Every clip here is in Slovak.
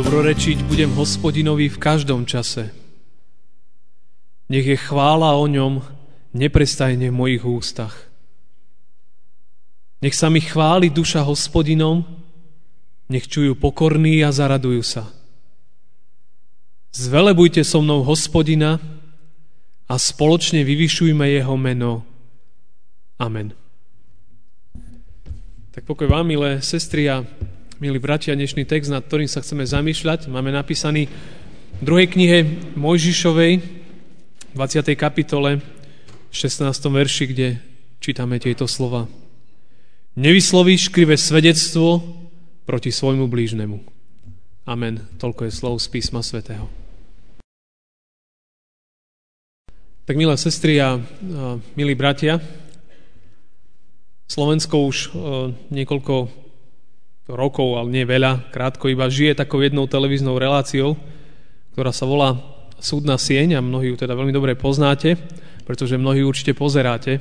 Dobrorečiť budem hospodinovi v každom čase. Nech je chvála o ňom neprestajne v mojich ústach. Nech sa mi chváli duša hospodinom, nech čujú pokorní a zaradujú sa. Zvelebujte so mnou hospodina a spoločne vyvyšujme jeho meno. Amen. Tak pokoj vám, milé sestry a milí bratia, dnešný text, nad ktorým sa chceme zamýšľať, máme napísaný v druhej knihe Mojžišovej, 20. kapitole, 16. verši, kde čítame tieto slova. Nevyslovíš krivé svedectvo proti svojmu blížnemu. Amen. Toľko je slov z písma svätého. Tak milé sestry a, a milí bratia, Slovensko už e, niekoľko rokov, ale nie veľa, krátko iba žije takou jednou televíznou reláciou, ktorá sa volá Súdna sieň a mnohí ju teda veľmi dobre poznáte, pretože mnohí určite pozeráte.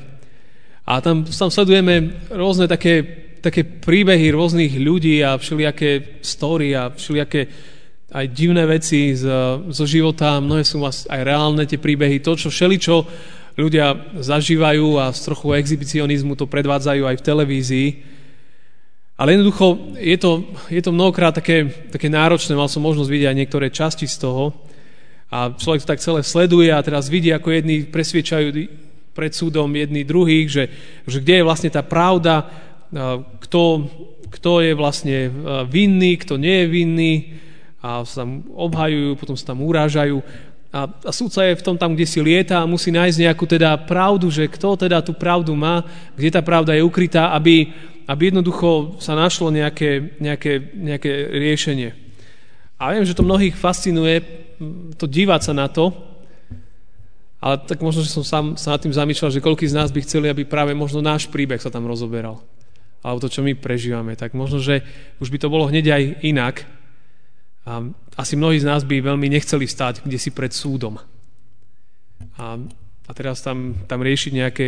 A tam, tam sledujeme rôzne také, také príbehy rôznych ľudí a všelijaké story a všelijaké aj divné veci z, zo života. Mnohé sú aj reálne tie príbehy. To, čo všeličo ľudia zažívajú a z trochu exhibicionizmu to predvádzajú aj v televízii. Ale jednoducho je to, je to mnohokrát také, také náročné, mal som možnosť vidieť aj niektoré časti z toho. A človek to tak celé sleduje a teraz vidí, ako jedni presviečajú pred súdom jedných druhých, že, že kde je vlastne tá pravda, kto, kto je vlastne vinný, kto nie je vinný. A sa tam obhajujú, potom sa tam urážajú. A, a súdca je v tom tam, kde si lieta a musí nájsť nejakú teda pravdu, že kto teda tú pravdu má, kde tá pravda je ukrytá, aby, aby jednoducho sa našlo nejaké, nejaké, nejaké riešenie. A viem, že to mnohých fascinuje, to dívať sa na to, ale tak možno, že som sám sa nad tým zamýšľal, že koľký z nás by chceli, aby práve možno náš príbeh sa tam rozoberal. Alebo to, čo my prežívame. Tak možno, že už by to bolo hneď aj inak. A asi mnohí z nás by veľmi nechceli stať kde si pred súdom. A, a teraz tam, tam riešiť nejaké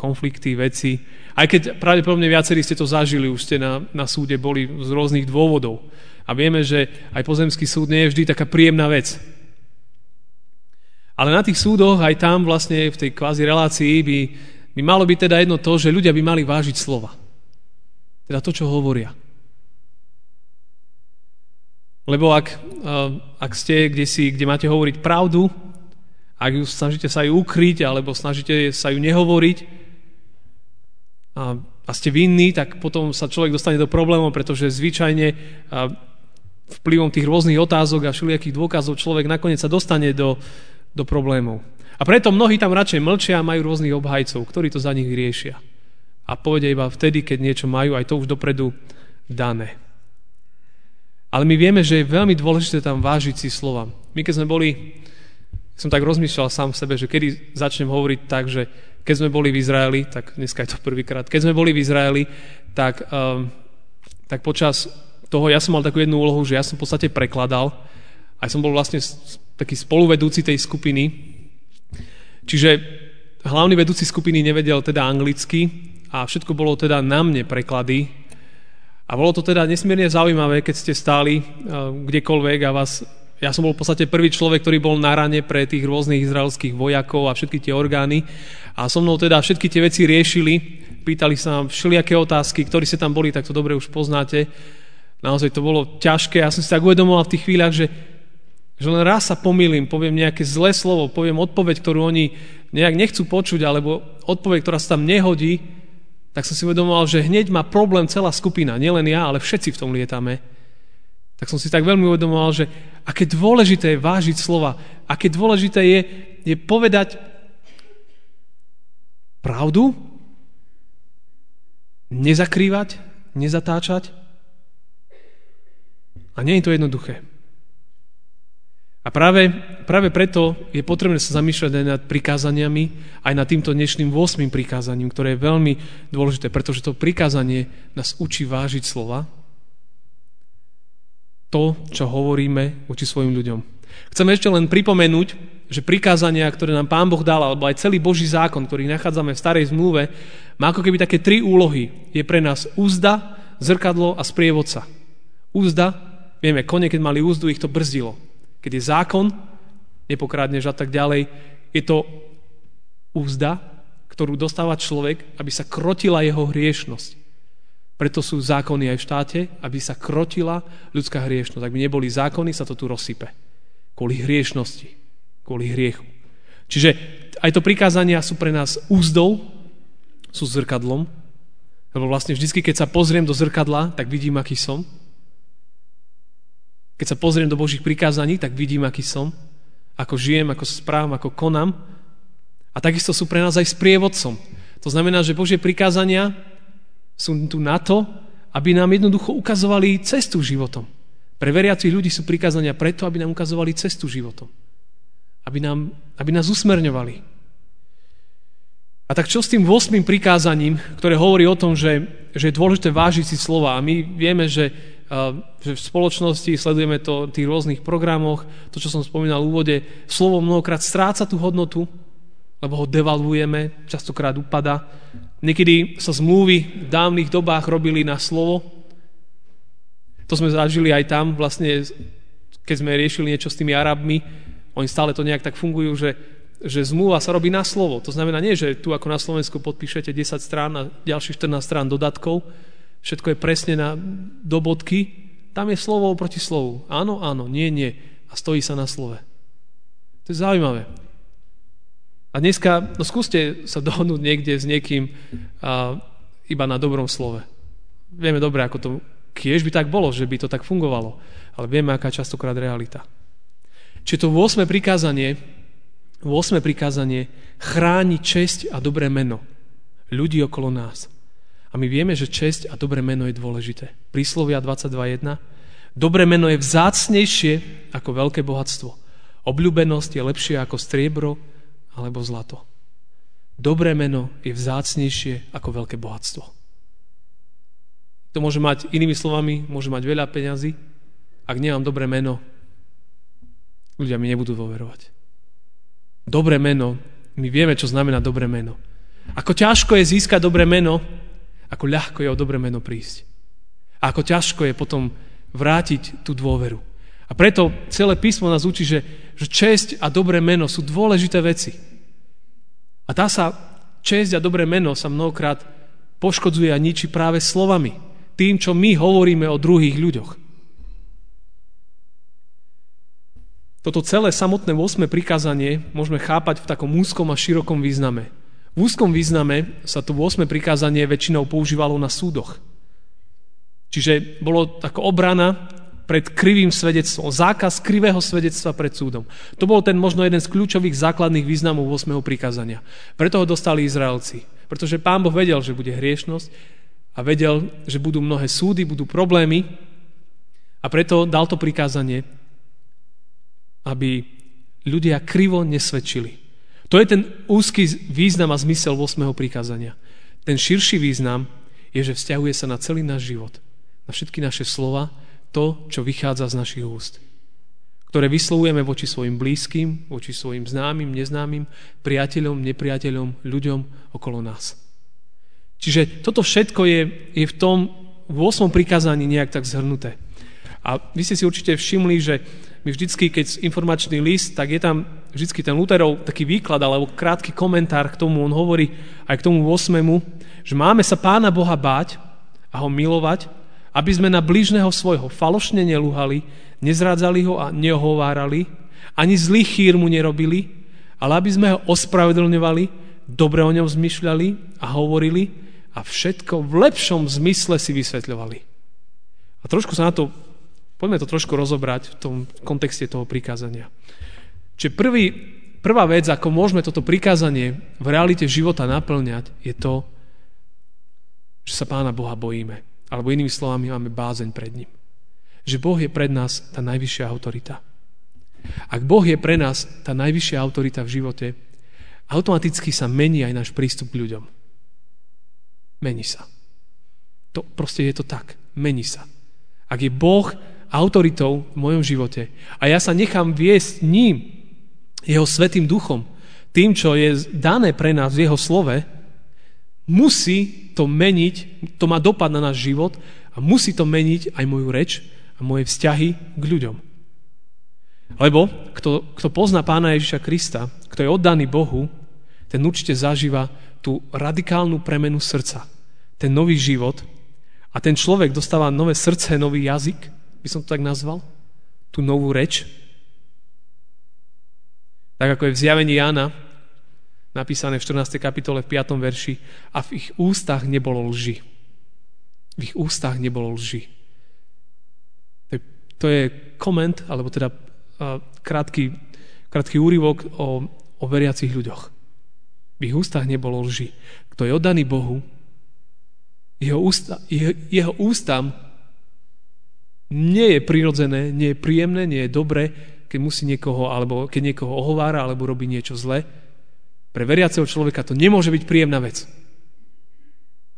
konflikty, veci. Aj keď pravdepodobne viacerí ste to zažili, už ste na, na súde boli z rôznych dôvodov. A vieme, že aj pozemský súd nie je vždy taká príjemná vec. Ale na tých súdoch, aj tam vlastne v tej kvázi relácii by, by malo byť teda jedno to, že ľudia by mali vážiť slova. Teda to, čo hovoria. Lebo ak, ak ste kde, si, kde máte hovoriť pravdu, ak ju snažíte sa ju ukryť, alebo snažíte sa ju nehovoriť, a, a ste vinní, tak potom sa človek dostane do problémov, pretože zvyčajne vplyvom tých rôznych otázok a všelijakých dôkazov človek nakoniec sa dostane do, do problémov. A preto mnohí tam radšej mlčia a majú rôznych obhajcov, ktorí to za nich riešia. A povedia iba vtedy, keď niečo majú, aj to už dopredu dané. Ale my vieme, že je veľmi dôležité tam vážiť si slova. My keď sme boli, som tak rozmýšľal sám v sebe, že kedy začnem hovoriť tak, že keď sme boli v Izraeli, tak dneska je to prvýkrát, keď sme boli v Izraeli, tak, um, tak počas toho ja som mal takú jednu úlohu, že ja som v podstate prekladal, aj som bol vlastne taký spoluvedúci tej skupiny. Čiže hlavný vedúci skupiny nevedel teda anglicky a všetko bolo teda na mne preklady. A bolo to teda nesmierne zaujímavé, keď ste stáli uh, kdekoľvek a vás ja som bol v podstate prvý človek, ktorý bol na rane pre tých rôznych izraelských vojakov a všetky tie orgány. A so mnou teda všetky tie veci riešili. Pýtali sa nám všelijaké otázky, ktorí ste tam boli, tak to dobre už poznáte. Naozaj to bolo ťažké. Ja som si tak uvedomoval v tých chvíľach, že, že len raz sa pomýlim, poviem nejaké zlé slovo, poviem odpoveď, ktorú oni nejak nechcú počuť, alebo odpoveď, ktorá sa tam nehodí, tak som si uvedomoval, že hneď má problém celá skupina. Nielen ja, ale všetci v tom lietame tak som si tak veľmi uvedomoval, že aké dôležité je vážiť slova, aké dôležité je, je povedať pravdu, nezakrývať, nezatáčať. A nie je to jednoduché. A práve, práve preto je potrebné sa zamýšľať aj nad prikázaniami, aj nad týmto dnešným 8. prikázaním, ktoré je veľmi dôležité, pretože to prikázanie nás učí vážiť slova, to, čo hovoríme voči svojim ľuďom. Chcem ešte len pripomenúť, že prikázania, ktoré nám Pán Boh dal, alebo aj celý Boží zákon, ktorý nachádzame v starej zmluve, má ako keby také tri úlohy. Je pre nás úzda, zrkadlo a sprievodca. Úzda, vieme, kone, keď mali úzdu, ich to brzdilo keď je zákon, nepokrádneš a tak ďalej, je to úzda, ktorú dostáva človek, aby sa krotila jeho hriešnosť. Preto sú zákony aj v štáte, aby sa krotila ľudská hriešnosť. Ak by neboli zákony, sa to tu rozsype. Kvôli hriešnosti, kvôli hriechu. Čiže aj to prikázania sú pre nás úzdou, sú zrkadlom, lebo vlastne vždy, keď sa pozriem do zrkadla, tak vidím, aký som. Keď sa pozriem do Božích prikázaní, tak vidím, aký som, ako žijem, ako správam, ako konám. A takisto sú pre nás aj sprievodcom. To znamená, že Božie prikázania sú tu na to, aby nám jednoducho ukazovali cestu životom. Pre veriacich ľudí sú prikázania preto, aby nám ukazovali cestu životom. Aby, nám, aby nás usmerňovali. A tak čo s tým 8. prikázaním, ktoré hovorí o tom, že, že je dôležité vážiť si slova. A my vieme, že že v spoločnosti sledujeme to v tých rôznych programoch, to, čo som spomínal v úvode, slovo mnohokrát stráca tú hodnotu, lebo ho devalvujeme, častokrát upada. Niekedy sa zmluvy v dávnych dobách robili na slovo. To sme zažili aj tam, vlastne, keď sme riešili niečo s tými Arabmi. Oni stále to nejak tak fungujú, že, že zmluva sa robí na slovo. To znamená nie, že tu ako na Slovensku podpíšete 10 strán a ďalších 14 strán dodatkov, všetko je presne na, do bodky, tam je slovo proti slovu. Áno, áno, nie, nie. A stojí sa na slove. To je zaujímavé. A dneska, no skúste sa dohodnúť niekde s niekým a, iba na dobrom slove. Vieme dobre, ako to, kiež by tak bolo, že by to tak fungovalo. Ale vieme, aká častokrát realita. Čiže to 8. prikázanie, 8. prikázanie chráni česť a dobré meno ľudí okolo nás. A my vieme, že česť a dobré meno je dôležité. Príslovia 22.1. Dobré meno je vzácnejšie ako veľké bohatstvo. Obľúbenosť je lepšia ako striebro alebo zlato. Dobré meno je vzácnejšie ako veľké bohatstvo. To môže mať, inými slovami, môže mať veľa peňazí. Ak nemám dobré meno, ľudia mi nebudú dôverovať. Dobré meno, my vieme, čo znamená dobré meno. Ako ťažko je získať dobré meno, ako ľahko je o dobré meno prísť. A ako ťažko je potom vrátiť tú dôveru. A preto celé písmo nás učí, že, že česť a dobré meno sú dôležité veci. A tá sa, česť a dobré meno sa mnohokrát poškodzuje a ničí práve slovami. Tým, čo my hovoríme o druhých ľuďoch. Toto celé samotné 8. prikázanie môžeme chápať v takom úzkom a širokom význame. V úzkom význame sa to 8. prikázanie väčšinou používalo na súdoch. Čiže bolo ako obrana pred krivým svedectvom, zákaz krivého svedectva pred súdom. To bol ten možno jeden z kľúčových základných významov 8. prikázania. Preto ho dostali Izraelci. Pretože pán Boh vedel, že bude hriešnosť a vedel, že budú mnohé súdy, budú problémy a preto dal to prikázanie, aby ľudia krivo nesvedčili. To je ten úzky význam a zmysel 8. prikázania. Ten širší význam je, že vzťahuje sa na celý náš život, na všetky naše slova, to, čo vychádza z našich úst, ktoré vyslovujeme voči svojim blízkym, voči svojim známym, neznámym, priateľom, nepriateľom, ľuďom okolo nás. Čiže toto všetko je, je v tom v 8. prikázaní nejak tak zhrnuté. A vy ste si určite všimli, že my vždycky, keď informačný list, tak je tam vždycky ten Luterov taký výklad alebo krátky komentár k tomu. On hovorí aj k tomu 8. že máme sa Pána Boha báť a ho milovať, aby sme na blížneho svojho falošne neluhali, nezrádzali ho a neohovárali, ani zlý chýr mu nerobili, ale aby sme ho ospravedlňovali, dobre o ňom zmyšľali a hovorili a všetko v lepšom zmysle si vysvetľovali. A trošku sa na to Poďme to trošku rozobrať v tom kontexte toho prikázania. Čiže prvý, prvá vec, ako môžeme toto prikázanie v realite života naplňať, je to, že sa Pána Boha bojíme. Alebo inými slovami máme bázeň pred ním. Že Boh je pred nás tá najvyššia autorita. Ak Boh je pre nás tá najvyššia autorita v živote, automaticky sa mení aj náš prístup k ľuďom. Mení sa. To, proste je to tak. Mení sa. Ak je Boh autoritou v mojom živote a ja sa nechám viesť ním, jeho svetým duchom, tým, čo je dané pre nás v jeho slove, musí to meniť, to má dopad na náš život a musí to meniť aj moju reč a moje vzťahy k ľuďom. Lebo kto, kto pozná pána Ježiša Krista, kto je oddaný Bohu, ten určite zažíva tú radikálnu premenu srdca. Ten nový život a ten človek dostáva nové srdce, nový jazyk, by som to tak nazval, tú novú reč. Tak ako je v zjavení Jána, napísané v 14. kapitole v 5. verši, a v ich ústach nebolo lži. V ich ústach nebolo lži. To je, koment, alebo teda krátky, krátky úryvok o, o veriacich ľuďoch. V ich ústach nebolo lži. Kto je oddaný Bohu, jeho, ústa, jeho, jeho ústam nie je prirodzené, nie je príjemné, nie je dobré, keď musí niekoho, alebo keď niekoho ohovára, alebo robí niečo zlé. Pre veriaceho človeka to nemôže byť príjemná vec.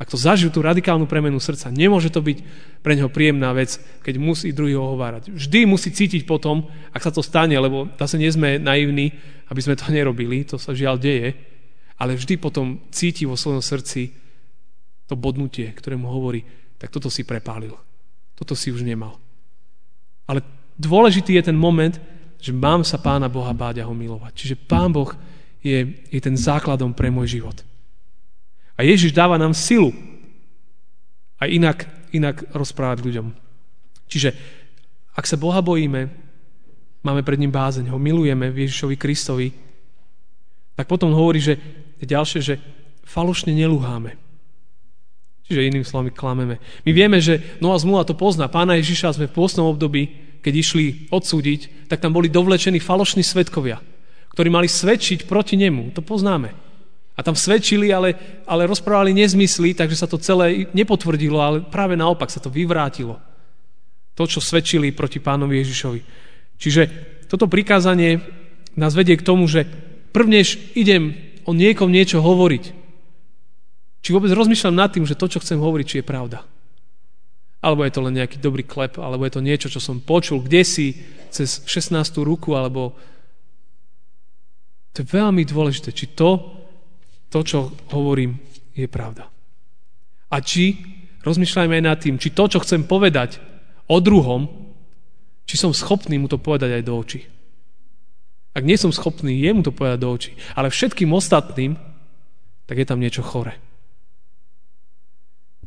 Ak to zažil tú radikálnu premenu srdca, nemôže to byť pre neho príjemná vec, keď musí druhý ohovárať. Vždy musí cítiť potom, ak sa to stane, lebo zase nie sme naivní, aby sme to nerobili, to sa žiaľ deje, ale vždy potom cíti vo svojom srdci to bodnutie, ktoré mu hovorí, tak toto si prepálil. Toto si už nemal. Ale dôležitý je ten moment, že mám sa Pána Boha báť a ho milovať. Čiže Pán Boh je, je ten základom pre môj život. A Ježiš dáva nám silu aj inak, inak rozprávať ľuďom. Čiže ak sa Boha bojíme, máme pred ním bázeň, ho milujeme v Ježišovi Kristovi, tak potom hovorí, že ďalšie, že falošne nelúháme. Čiže iným slovami klameme. My vieme, že Nová zmluva to pozná. Pána Ježiša sme v pôstnom období, keď išli odsúdiť, tak tam boli dovlečení falošní svetkovia, ktorí mali svedčiť proti nemu. To poznáme. A tam svedčili, ale, ale rozprávali nezmysly, takže sa to celé nepotvrdilo, ale práve naopak sa to vyvrátilo. To, čo svedčili proti pánovi Ježišovi. Čiže toto prikázanie nás vedie k tomu, že prvnež idem o niekom niečo hovoriť, či vôbec rozmýšľam nad tým, že to, čo chcem hovoriť, či je pravda. Alebo je to len nejaký dobrý klep, alebo je to niečo, čo som počul kde si cez 16. ruku, alebo to je veľmi dôležité, či to, to, čo hovorím, je pravda. A či, rozmýšľajme aj nad tým, či to, čo chcem povedať o druhom, či som schopný mu to povedať aj do očí. Ak nie som schopný jemu to povedať do očí, ale všetkým ostatným, tak je tam niečo chore.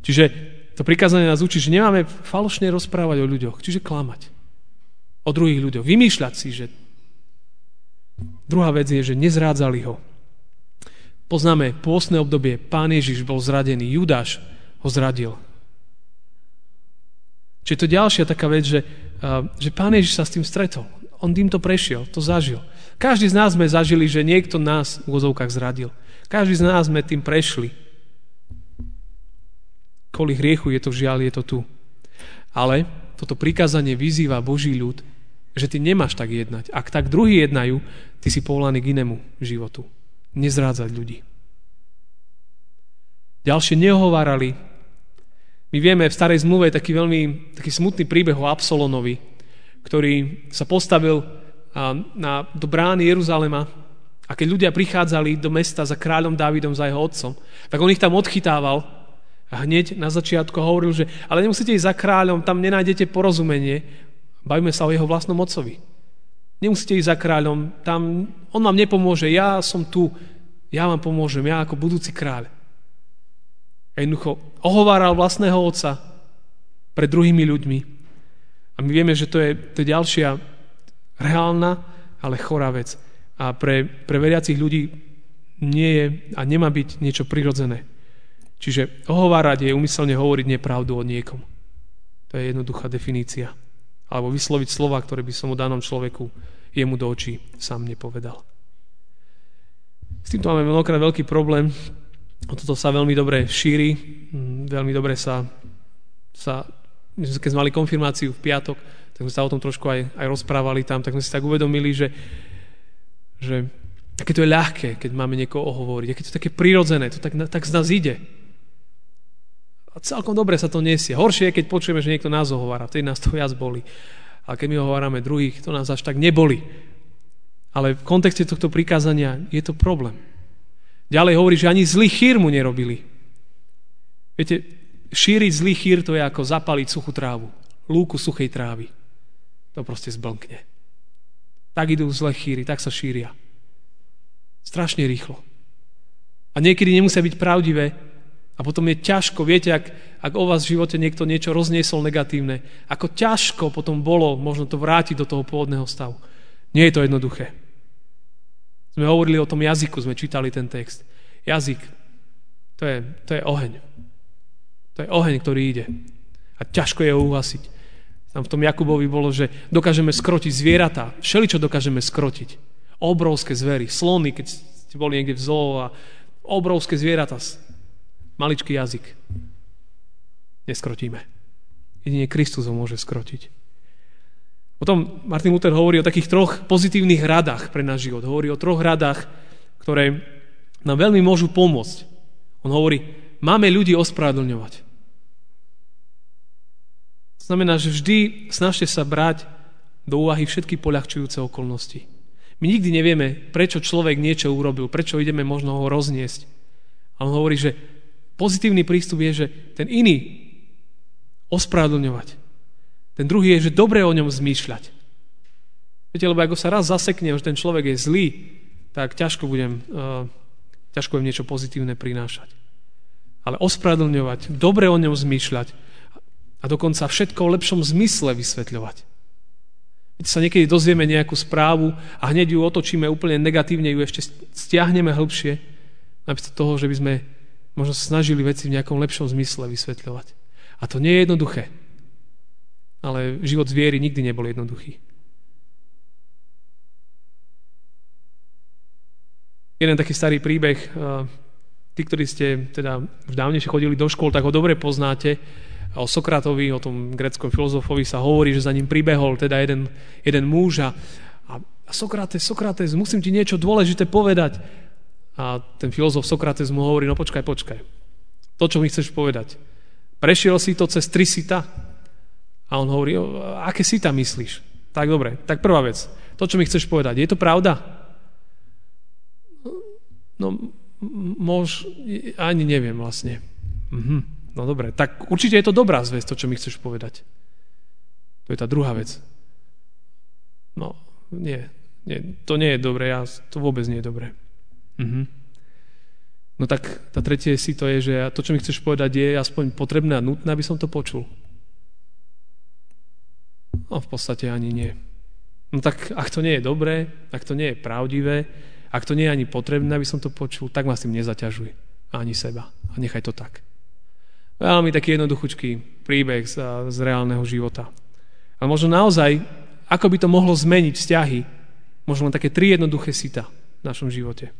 Čiže to prikázanie nás učí, že nemáme falošne rozprávať o ľuďoch, čiže klamať. O druhých ľuďoch. Vymýšľať si, že druhá vec je, že nezrádzali ho. Poznáme pôstne obdobie, pán Ježiš bol zradený, Judáš ho zradil. Čiže to ďalšia taká vec, že, že pán Ježiš sa s tým stretol. On týmto prešiel, to zažil. Každý z nás sme zažili, že niekto nás v úzovkách zradil. Každý z nás sme tým prešli. Kvôli hriechu je to žiaľ, je to tu. Ale toto prikázanie vyzýva Boží ľud, že ty nemáš tak jednať. Ak tak druhí jednajú, ty si povolaný k inému životu nezrádzať ľudí. Ďalšie nehovárali. My vieme, v starej zmluve je taký veľmi taký smutný príbeh o Absolonovi, ktorý sa postavil na, do brány Jeruzalema a keď ľudia prichádzali do mesta za kráľom Dávidom, za jeho otcom, tak on ich tam odchytával a hneď na začiatku hovoril, že ale nemusíte ísť za kráľom, tam nenájdete porozumenie, bavíme sa o jeho vlastnom otcovi. Nemusíte ísť za kráľom, tam on vám nepomôže, ja som tu, ja vám pomôžem, ja ako budúci kráľ. A jednoducho ohováral vlastného otca pred druhými ľuďmi. A my vieme, že to je, to je ďalšia reálna, ale chorá vec. A pre, pre veriacich ľudí nie je a nemá byť niečo prirodzené. Čiže ohovárať je umyselne hovoriť nepravdu o niekom. To je jednoduchá definícia alebo vysloviť slova, ktoré by som o danom človeku jemu do očí sám nepovedal. S týmto máme mnohokrát veľký problém. Toto sa veľmi dobre šíri, mm, veľmi dobre sa, sa keď sme mali konfirmáciu v piatok, tak sme sa o tom trošku aj, aj rozprávali tam, tak sme si tak uvedomili, že, že aké to je ľahké, keď máme niekoho ohovoriť, aké to je také prirodzené, to tak, tak z nás ide. A celkom dobre sa to nesie. Horšie je, keď počujeme, že niekto nás ohovára, vtedy nás to viac boli. A keď my ohovárame druhých, to nás až tak neboli. Ale v kontexte tohto prikázania je to problém. Ďalej hovorí, že ani zlý chýr mu nerobili. Viete, šíriť zlý chýr to je ako zapaliť suchú trávu. Lúku suchej trávy to proste zblnkne. Tak idú zle chýry, tak sa šíria. Strašne rýchlo. A niekedy nemusia byť pravdivé. A potom je ťažko, viete, ak, ak o vás v živote niekto niečo rozniesol negatívne, ako ťažko potom bolo možno to vrátiť do toho pôvodného stavu. Nie je to jednoduché. Sme hovorili o tom jazyku, sme čítali ten text. Jazyk, to je, to je oheň. To je oheň, ktorý ide. A ťažko je ho uhasiť. Tam v tom Jakubovi bolo, že dokážeme skrotiť zvieratá. Všeli, čo dokážeme skrotiť. Obrovské zvery, slony, keď ste boli niekde v zoo a obrovské zvieratá. Maličký jazyk. Neskrotíme. Jedine Kristus ho môže skrotiť. Potom Martin Luther hovorí o takých troch pozitívnych radách pre náš život. Hovorí o troch radách, ktoré nám veľmi môžu pomôcť. On hovorí, máme ľudí ospravedlňovať. To znamená, že vždy snažte sa brať do úvahy všetky poľahčujúce okolnosti. My nikdy nevieme, prečo človek niečo urobil, prečo ideme možno ho rozniesť. A on hovorí, že pozitívny prístup je, že ten iný ospravedlňovať. Ten druhý je, že dobre o ňom zmýšľať. Viete, lebo ako sa raz zasekne, že ten človek je zlý, tak ťažko budem, uh, ťažko budem niečo pozitívne prinášať. Ale ospravedlňovať, dobre o ňom zmýšľať, a dokonca všetko v lepšom zmysle vysvetľovať. Keď sa niekedy dozvieme nejakú správu a hneď ju otočíme úplne negatívne, ju ešte stiahneme hĺbšie, namiesto toho, že by sme možno snažili veci v nejakom lepšom zmysle vysvetľovať. A to nie je jednoduché. Ale život zviery nikdy nebol jednoduchý. Jeden taký starý príbeh, tí, ktorí ste teda už dávnejšie chodili do škôl, tak ho dobre poznáte o Sokratovi, o tom greckom filozofovi sa hovorí, že za ním pribehol teda jeden, jeden muž a, a Sokrates, Sokrates, musím ti niečo dôležité povedať. A ten filozof Sokrates mu hovorí, no počkaj, počkaj. To, čo mi chceš povedať. Prešiel si to cez tri sita? A on hovorí, aké sita myslíš? Tak dobre, tak prvá vec. To, čo mi chceš povedať, je to pravda? No, mož, ani neviem vlastne. Mhm. No dobre, tak určite je to dobrá zväzť, to, čo mi chceš povedať. To je tá druhá vec. No, nie, nie to nie je dobré, ja, to vôbec nie je dobré. Mhm. No tak tá tretie si to je, že to, čo mi chceš povedať, je aspoň potrebné a nutné, aby som to počul. No v podstate ani nie. No tak ak to nie je dobré, ak to nie je pravdivé, ak to nie je ani potrebné, aby som to počul, tak ma s tým nezaťažuj. Ani seba. A nechaj to tak. Veľmi taký jednoduchúčký príbeh z, z reálneho života. A možno naozaj, ako by to mohlo zmeniť vzťahy, možno len také tri jednoduché sita v našom živote.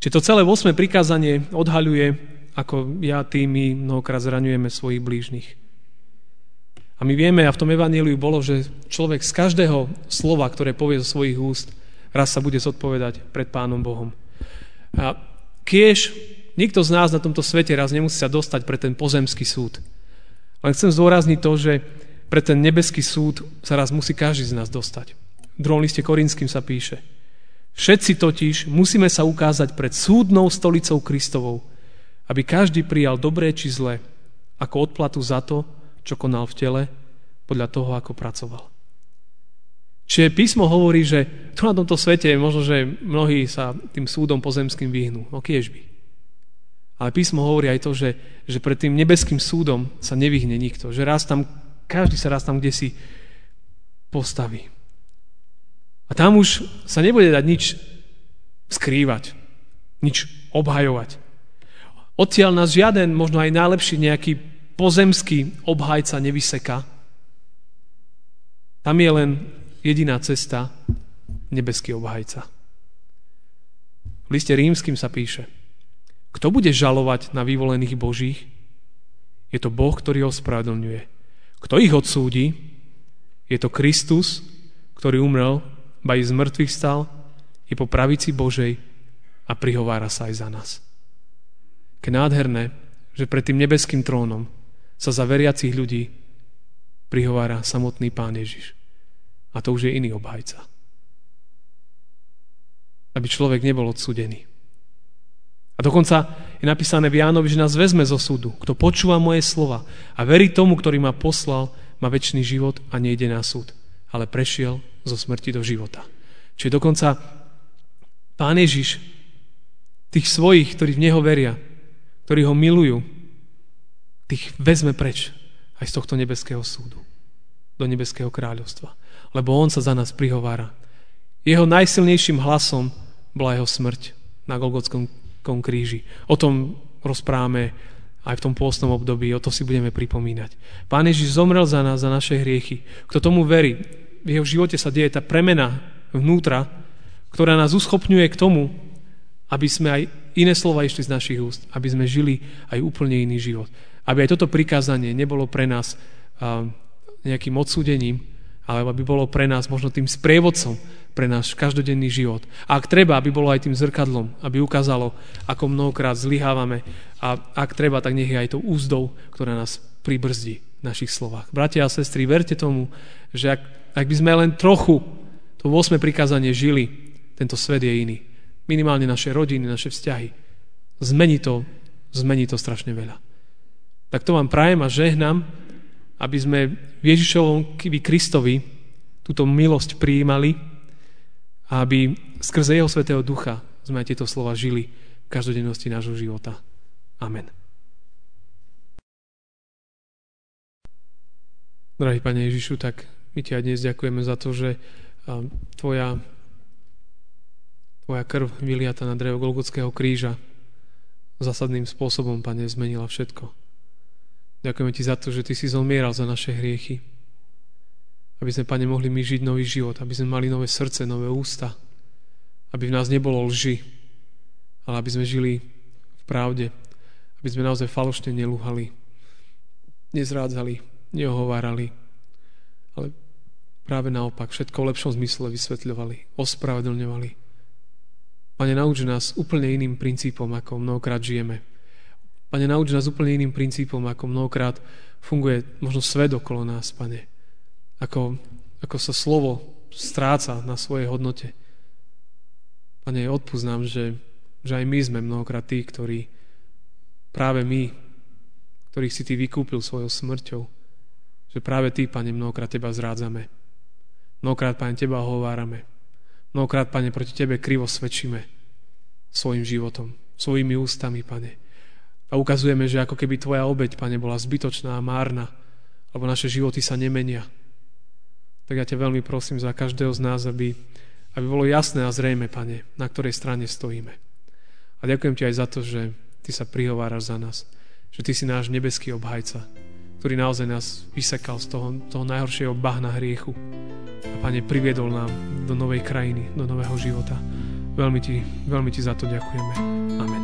Čiže to celé 8. prikázanie odhaľuje, ako ja tými mnohokrát zraňujeme svojich blížnych. A my vieme, a v tom evaníliu bolo, že človek z každého slova, ktoré povie zo svojich úst, raz sa bude zodpovedať pred Pánom Bohom. A kiež Nikto z nás na tomto svete raz nemusí sa dostať pre ten pozemský súd. Len chcem zdôrazniť to, že pre ten nebeský súd sa raz musí každý z nás dostať. V druhom liste Korinským sa píše Všetci totiž musíme sa ukázať pred súdnou stolicou Kristovou, aby každý prijal dobré či zlé, ako odplatu za to, čo konal v tele, podľa toho, ako pracoval. Čiže písmo hovorí, že tu na tomto svete možno, že mnohí sa tým súdom pozemským vyhnú. No kiež by. Ale písmo hovorí aj to, že, že pred tým nebeským súdom sa nevyhne nikto. Že raz tam, každý sa raz tam kde si postaví. A tam už sa nebude dať nič skrývať, nič obhajovať. Odtiaľ nás žiaden, možno aj najlepší nejaký pozemský obhajca nevyseka. Tam je len jediná cesta, nebeský obhajca. V liste rímským sa píše – kto bude žalovať na vyvolených Božích? Je to Boh, ktorý ho spravedlňuje. Kto ich odsúdi? Je to Kristus, ktorý umrel, ba i z mŕtvych stal, je po pravici Božej a prihovára sa aj za nás. Keď nádherné, že pred tým nebeským trónom sa za veriacich ľudí prihovára samotný Pán Ježiš. A to už je iný obhajca. Aby človek nebol odsudený. A dokonca je napísané v Jánovi, že nás vezme zo súdu. Kto počúva moje slova a verí tomu, ktorý ma poslal, má väčší život a nejde na súd, ale prešiel zo smrti do života. Čiže dokonca Pán Ježiš tých svojich, ktorí v Neho veria, ktorí ho milujú, tých vezme preč aj z tohto nebeského súdu do nebeského kráľovstva. Lebo on sa za nás prihovára. Jeho najsilnejším hlasom bola jeho smrť na Golgotskom kríži. O tom rozprávame aj v tom pôstnom období, o to si budeme pripomínať. Pán Ježiš zomrel za nás, za naše hriechy. Kto tomu verí, v jeho živote sa deje tá premena vnútra, ktorá nás uschopňuje k tomu, aby sme aj iné slova išli z našich úst, aby sme žili aj úplne iný život. Aby aj toto prikázanie nebolo pre nás nejakým odsúdením, ale aby bolo pre nás možno tým sprievodcom pre náš každodenný život. A ak treba, aby bolo aj tým zrkadlom, aby ukázalo, ako mnohokrát zlyhávame a ak treba, tak nech je aj tou úzdou, ktorá nás pribrzdí v našich slovách. Bratia a sestry, verte tomu, že ak, ak by sme len trochu to 8. prikázanie žili, tento svet je iný. Minimálne naše rodiny, naše vzťahy. Zmení to, zmení to strašne veľa. Tak to vám prajem a žehnám, aby sme v Ježišovom Kristovi túto milosť prijímali a aby skrze Jeho Svetého Ducha sme aj tieto slova žili v každodennosti nášho života. Amen. Drahý Pane Ježišu, tak my Ti aj dnes ďakujeme za to, že Tvoja, tvoja krv vyliata na drevo Golgotského kríža. Zásadným spôsobom, Pane, zmenila všetko. Ďakujeme Ti za to, že Ty si zomieral za naše hriechy. Aby sme, Pane, mohli my žiť nový život, aby sme mali nové srdce, nové ústa, aby v nás nebolo lži, ale aby sme žili v pravde, aby sme naozaj falošne nelúhali, nezrádzali, neohovárali, práve naopak všetko v lepšom zmysle vysvetľovali, ospravedlňovali. Pane, nauč nás úplne iným princípom, ako mnohokrát žijeme. Pane, nauč nás úplne iným princípom, ako mnohokrát funguje možno svet okolo nás, Pane ako, ako sa slovo stráca na svojej hodnote. Pane, odpúsť nám, že, že aj my sme mnohokrát tí, ktorí práve my, ktorých si Ty vykúpil svojou smrťou, že práve Ty, Pane, mnohokrát Teba zrádzame. Mnohokrát, Pane, Teba hovárame. Mnohokrát, Pane, proti Tebe krivo svedčíme svojim životom, svojimi ústami, Pane. A ukazujeme, že ako keby Tvoja obeď, Pane, bola zbytočná a márna, lebo naše životy sa nemenia tak ja ťa veľmi prosím za každého z nás, aby, aby bolo jasné a zrejme, Pane, na ktorej strane stojíme. A ďakujem ti aj za to, že ty sa prihováraš za nás, že ty si náš nebeský obhajca, ktorý naozaj nás vysekal z toho, toho najhoršieho bahna hriechu. A Pane, priviedol nám do novej krajiny, do nového života. Veľmi ti, veľmi ti za to ďakujeme. Amen.